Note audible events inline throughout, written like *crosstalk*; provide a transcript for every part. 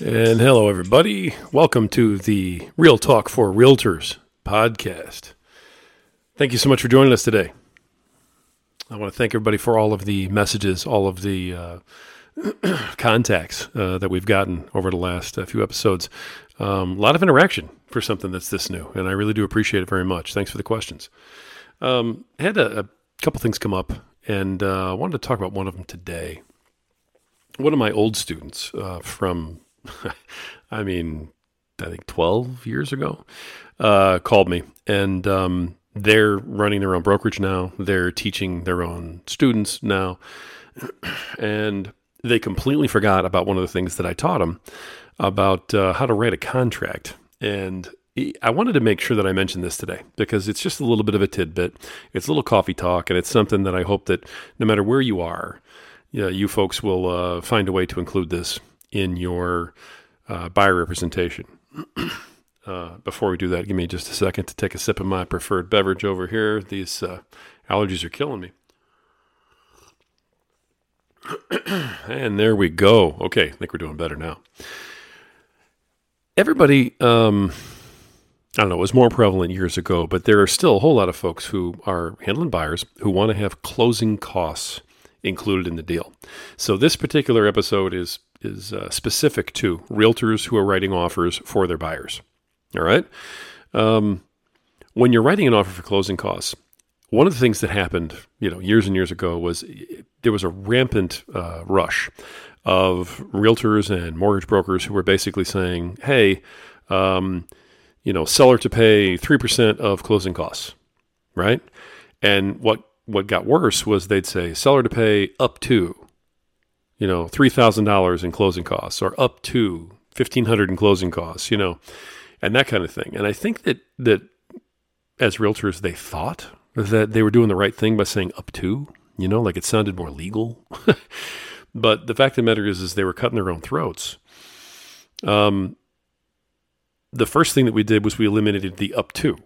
And hello, everybody. Welcome to the Real Talk for Realtors podcast. Thank you so much for joining us today. I want to thank everybody for all of the messages, all of the uh, *clears throat* contacts uh, that we've gotten over the last uh, few episodes. Um, a lot of interaction for something that's this new, and I really do appreciate it very much. Thanks for the questions. Um, I had a, a couple things come up, and uh, I wanted to talk about one of them today. One of my old students uh, from, *laughs* I mean, I think 12 years ago, uh, called me, and um, they're running their own brokerage now. They're teaching their own students now. *clears throat* and they completely forgot about one of the things that I taught them about uh, how to write a contract. And I wanted to make sure that I mentioned this today because it's just a little bit of a tidbit. It's a little coffee talk, and it's something that I hope that no matter where you are, you folks will uh, find a way to include this in your uh, buyer representation. *clears throat* Uh, before we do that, give me just a second to take a sip of my preferred beverage over here. These uh, allergies are killing me. *clears throat* and there we go. Okay, I think we're doing better now. Everybody, um, I don't know, it was more prevalent years ago, but there are still a whole lot of folks who are handling buyers who want to have closing costs included in the deal. So this particular episode is is uh, specific to realtors who are writing offers for their buyers. All right. Um, when you're writing an offer for closing costs, one of the things that happened, you know, years and years ago was there was a rampant uh, rush of realtors and mortgage brokers who were basically saying, "Hey, um, you know, seller to pay three percent of closing costs," right? And what what got worse was they'd say seller to pay up to, you know, three thousand dollars in closing costs or up to fifteen hundred in closing costs, you know, and that kind of thing. And I think that that as realtors, they thought that they were doing the right thing by saying up to, you know, like it sounded more legal. *laughs* but the fact of the matter is, is they were cutting their own throats. Um, the first thing that we did was we eliminated the up to.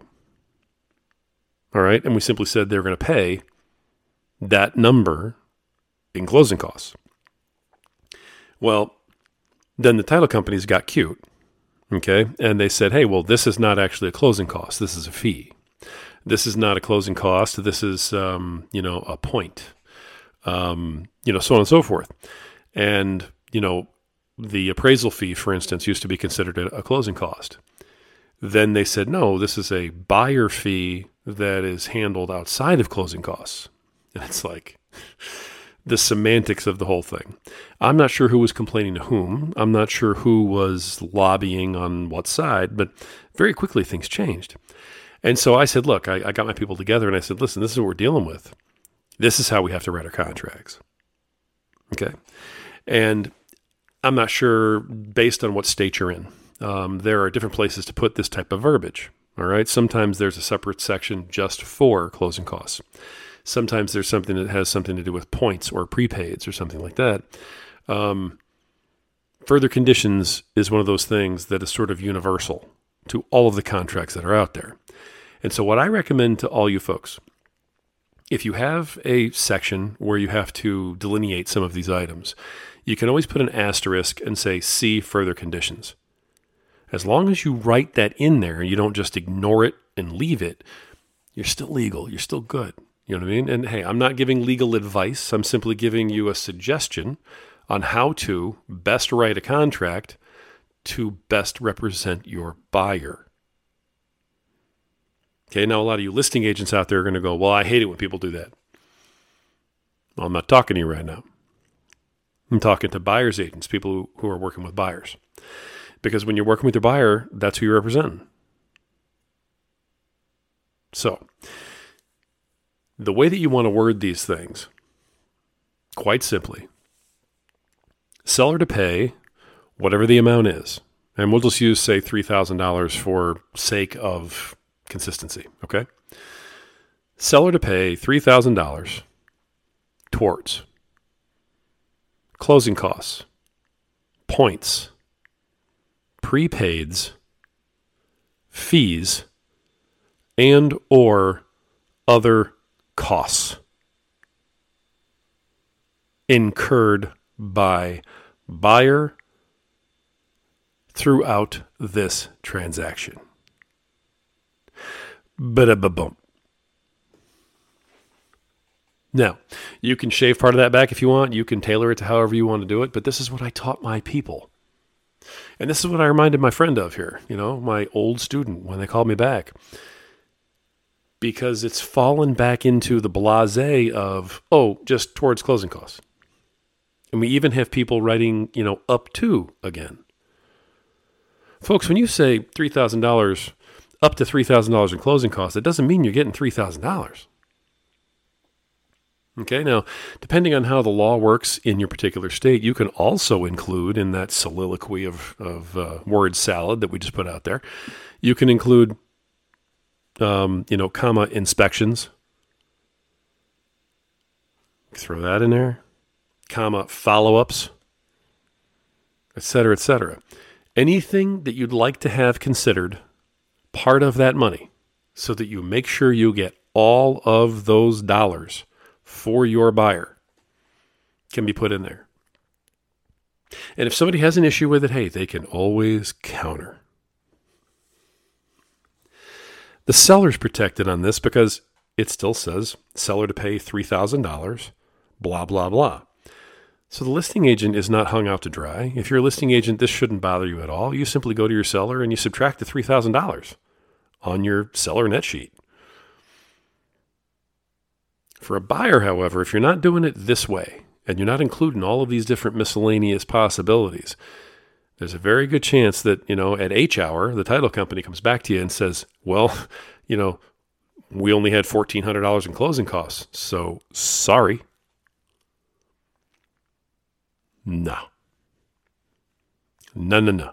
All right. And we simply said they're going to pay that number in closing costs. Well, then the title companies got cute. Okay. And they said, hey, well, this is not actually a closing cost. This is a fee this is not a closing cost. This is, um, you know, a point, um, you know, so on and so forth. And, you know, the appraisal fee, for instance, used to be considered a, a closing cost. Then they said, no, this is a buyer fee that is handled outside of closing costs. And it's like the semantics of the whole thing. I'm not sure who was complaining to whom. I'm not sure who was lobbying on what side, but very quickly things changed. And so I said, look, I, I got my people together and I said, listen, this is what we're dealing with. This is how we have to write our contracts. Okay. And I'm not sure based on what state you're in. Um, there are different places to put this type of verbiage. All right. Sometimes there's a separate section just for closing costs. Sometimes there's something that has something to do with points or prepaids or something like that. Um, further conditions is one of those things that is sort of universal to all of the contracts that are out there. And so, what I recommend to all you folks, if you have a section where you have to delineate some of these items, you can always put an asterisk and say, see further conditions. As long as you write that in there, and you don't just ignore it and leave it, you're still legal. You're still good. You know what I mean? And hey, I'm not giving legal advice. I'm simply giving you a suggestion on how to best write a contract to best represent your buyer. Okay, now a lot of you listing agents out there are going to go, Well, I hate it when people do that. Well, I'm not talking to you right now. I'm talking to buyer's agents, people who are working with buyers. Because when you're working with your buyer, that's who you're representing. So, the way that you want to word these things, quite simply, seller to pay whatever the amount is. And we'll just use, say, $3,000 for sake of consistency. Okay. Seller to pay $3,000 towards closing costs, points, prepaids, fees, and or other costs incurred by buyer throughout this transaction. Ba-da-ba-bump. Now, you can shave part of that back if you want. You can tailor it to however you want to do it, but this is what I taught my people. And this is what I reminded my friend of here, you know, my old student when they called me back. Because it's fallen back into the blase of, oh, just towards closing costs. And we even have people writing, you know, up to again. Folks, when you say $3,000, up to $3,000 in closing costs, it doesn't mean you're getting $3,000. Okay, now, depending on how the law works in your particular state, you can also include in that soliloquy of, of uh, word salad that we just put out there, you can include, um, you know, comma, inspections. Throw that in there, comma, follow ups, et cetera, et cetera. Anything that you'd like to have considered part of that money so that you make sure you get all of those dollars for your buyer can be put in there. And if somebody has an issue with it, hey, they can always counter. The seller's protected on this because it still says seller to pay $3,000, blah, blah, blah. So the listing agent is not hung out to dry. If you're a listing agent, this shouldn't bother you at all. You simply go to your seller and you subtract the $3,000 on your seller net sheet. For a buyer, however, if you're not doing it this way and you're not including all of these different miscellaneous possibilities, there's a very good chance that, you know, at H hour, the title company comes back to you and says, well, *laughs* you know, we only had $1,400 in closing costs. So sorry. No. No, no, no.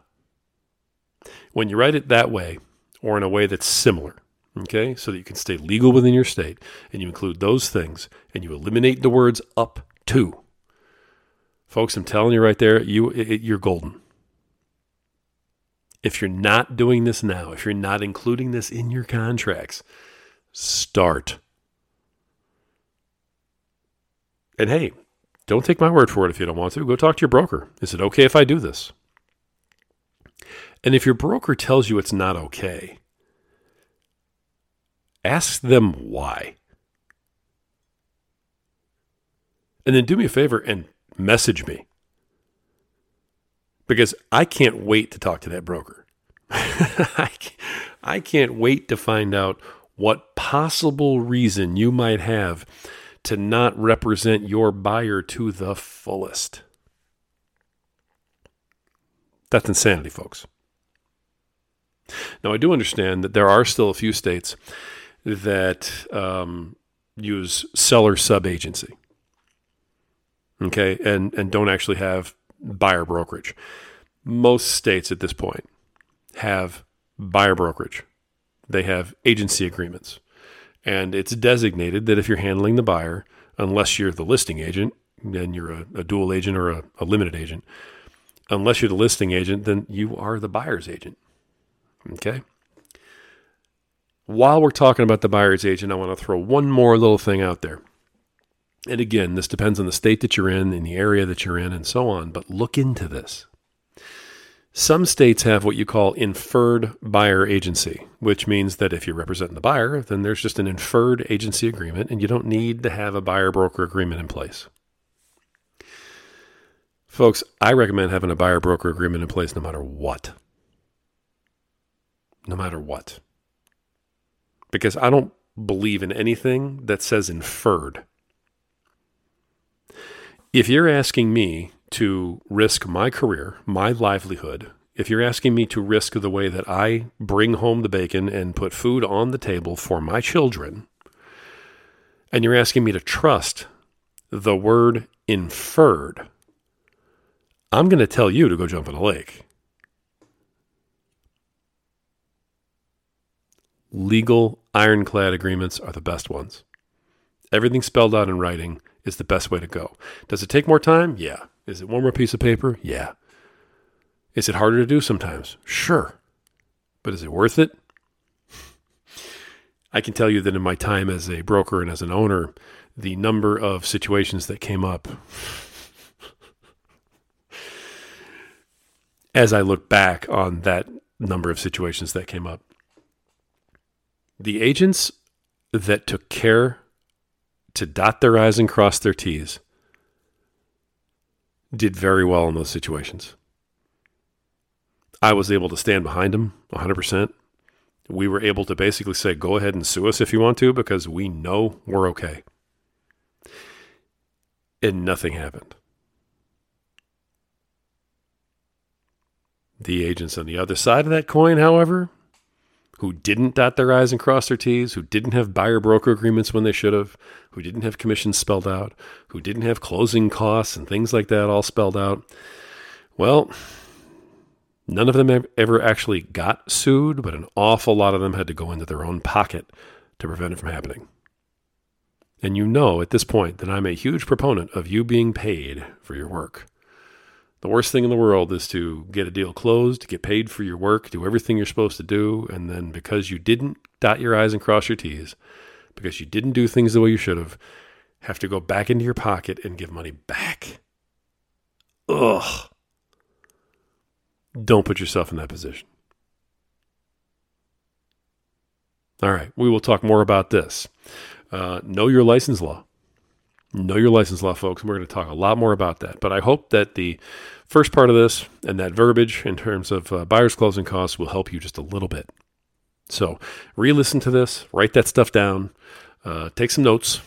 When you write it that way, or in a way that's similar, okay, so that you can stay legal within your state, and you include those things, and you eliminate the words up to. Folks, I'm telling you right there, you it, you're golden. If you're not doing this now, if you're not including this in your contracts, start. And hey, don't take my word for it if you don't want to. Go talk to your broker. Is it okay if I do this? And if your broker tells you it's not okay, Ask them why. And then do me a favor and message me. Because I can't wait to talk to that broker. *laughs* I can't wait to find out what possible reason you might have to not represent your buyer to the fullest. That's insanity, folks. Now, I do understand that there are still a few states that um, use seller sub agency. Okay, and and don't actually have buyer brokerage. Most states at this point have buyer brokerage. They have agency agreements. And it's designated that if you're handling the buyer, unless you're the listing agent, then you're a, a dual agent or a, a limited agent. Unless you're the listing agent, then you are the buyer's agent. Okay. While we're talking about the buyer's agent, I want to throw one more little thing out there. And again, this depends on the state that you're in, in the area that you're in, and so on, but look into this. Some states have what you call inferred buyer agency, which means that if you're representing the buyer, then there's just an inferred agency agreement and you don't need to have a buyer broker agreement in place. Folks, I recommend having a buyer broker agreement in place no matter what. No matter what because I don't believe in anything that says inferred. If you're asking me to risk my career, my livelihood, if you're asking me to risk the way that I bring home the bacon and put food on the table for my children, and you're asking me to trust the word inferred, I'm going to tell you to go jump in a lake. Legal ironclad agreements are the best ones. Everything spelled out in writing is the best way to go. Does it take more time? Yeah. Is it one more piece of paper? Yeah. Is it harder to do sometimes? Sure. But is it worth it? I can tell you that in my time as a broker and as an owner, the number of situations that came up *laughs* as I look back on that number of situations that came up. The agents that took care to dot their I's and cross their T's did very well in those situations. I was able to stand behind them 100%. We were able to basically say, go ahead and sue us if you want to, because we know we're okay. And nothing happened. The agents on the other side of that coin, however, who didn't dot their I's and cross their T's, who didn't have buyer broker agreements when they should have, who didn't have commissions spelled out, who didn't have closing costs and things like that all spelled out. Well, none of them ever actually got sued, but an awful lot of them had to go into their own pocket to prevent it from happening. And you know at this point that I'm a huge proponent of you being paid for your work. The worst thing in the world is to get a deal closed, get paid for your work, do everything you're supposed to do, and then because you didn't dot your I's and cross your T's, because you didn't do things the way you should have, have to go back into your pocket and give money back. Ugh. Don't put yourself in that position. All right, we will talk more about this. Uh, know your license law. Know your license law, folks. We're going to talk a lot more about that. But I hope that the first part of this and that verbiage in terms of uh, buyer's closing costs will help you just a little bit. So re listen to this, write that stuff down, uh, take some notes,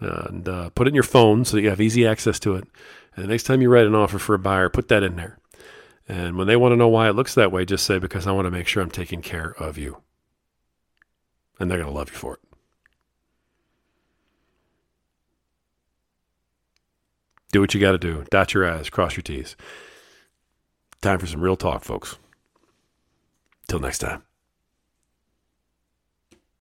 and uh, put it in your phone so that you have easy access to it. And the next time you write an offer for a buyer, put that in there. And when they want to know why it looks that way, just say, because I want to make sure I'm taking care of you. And they're going to love you for it. Do what you got to do. Dot your I's, cross your T's. Time for some real talk, folks. Till next time.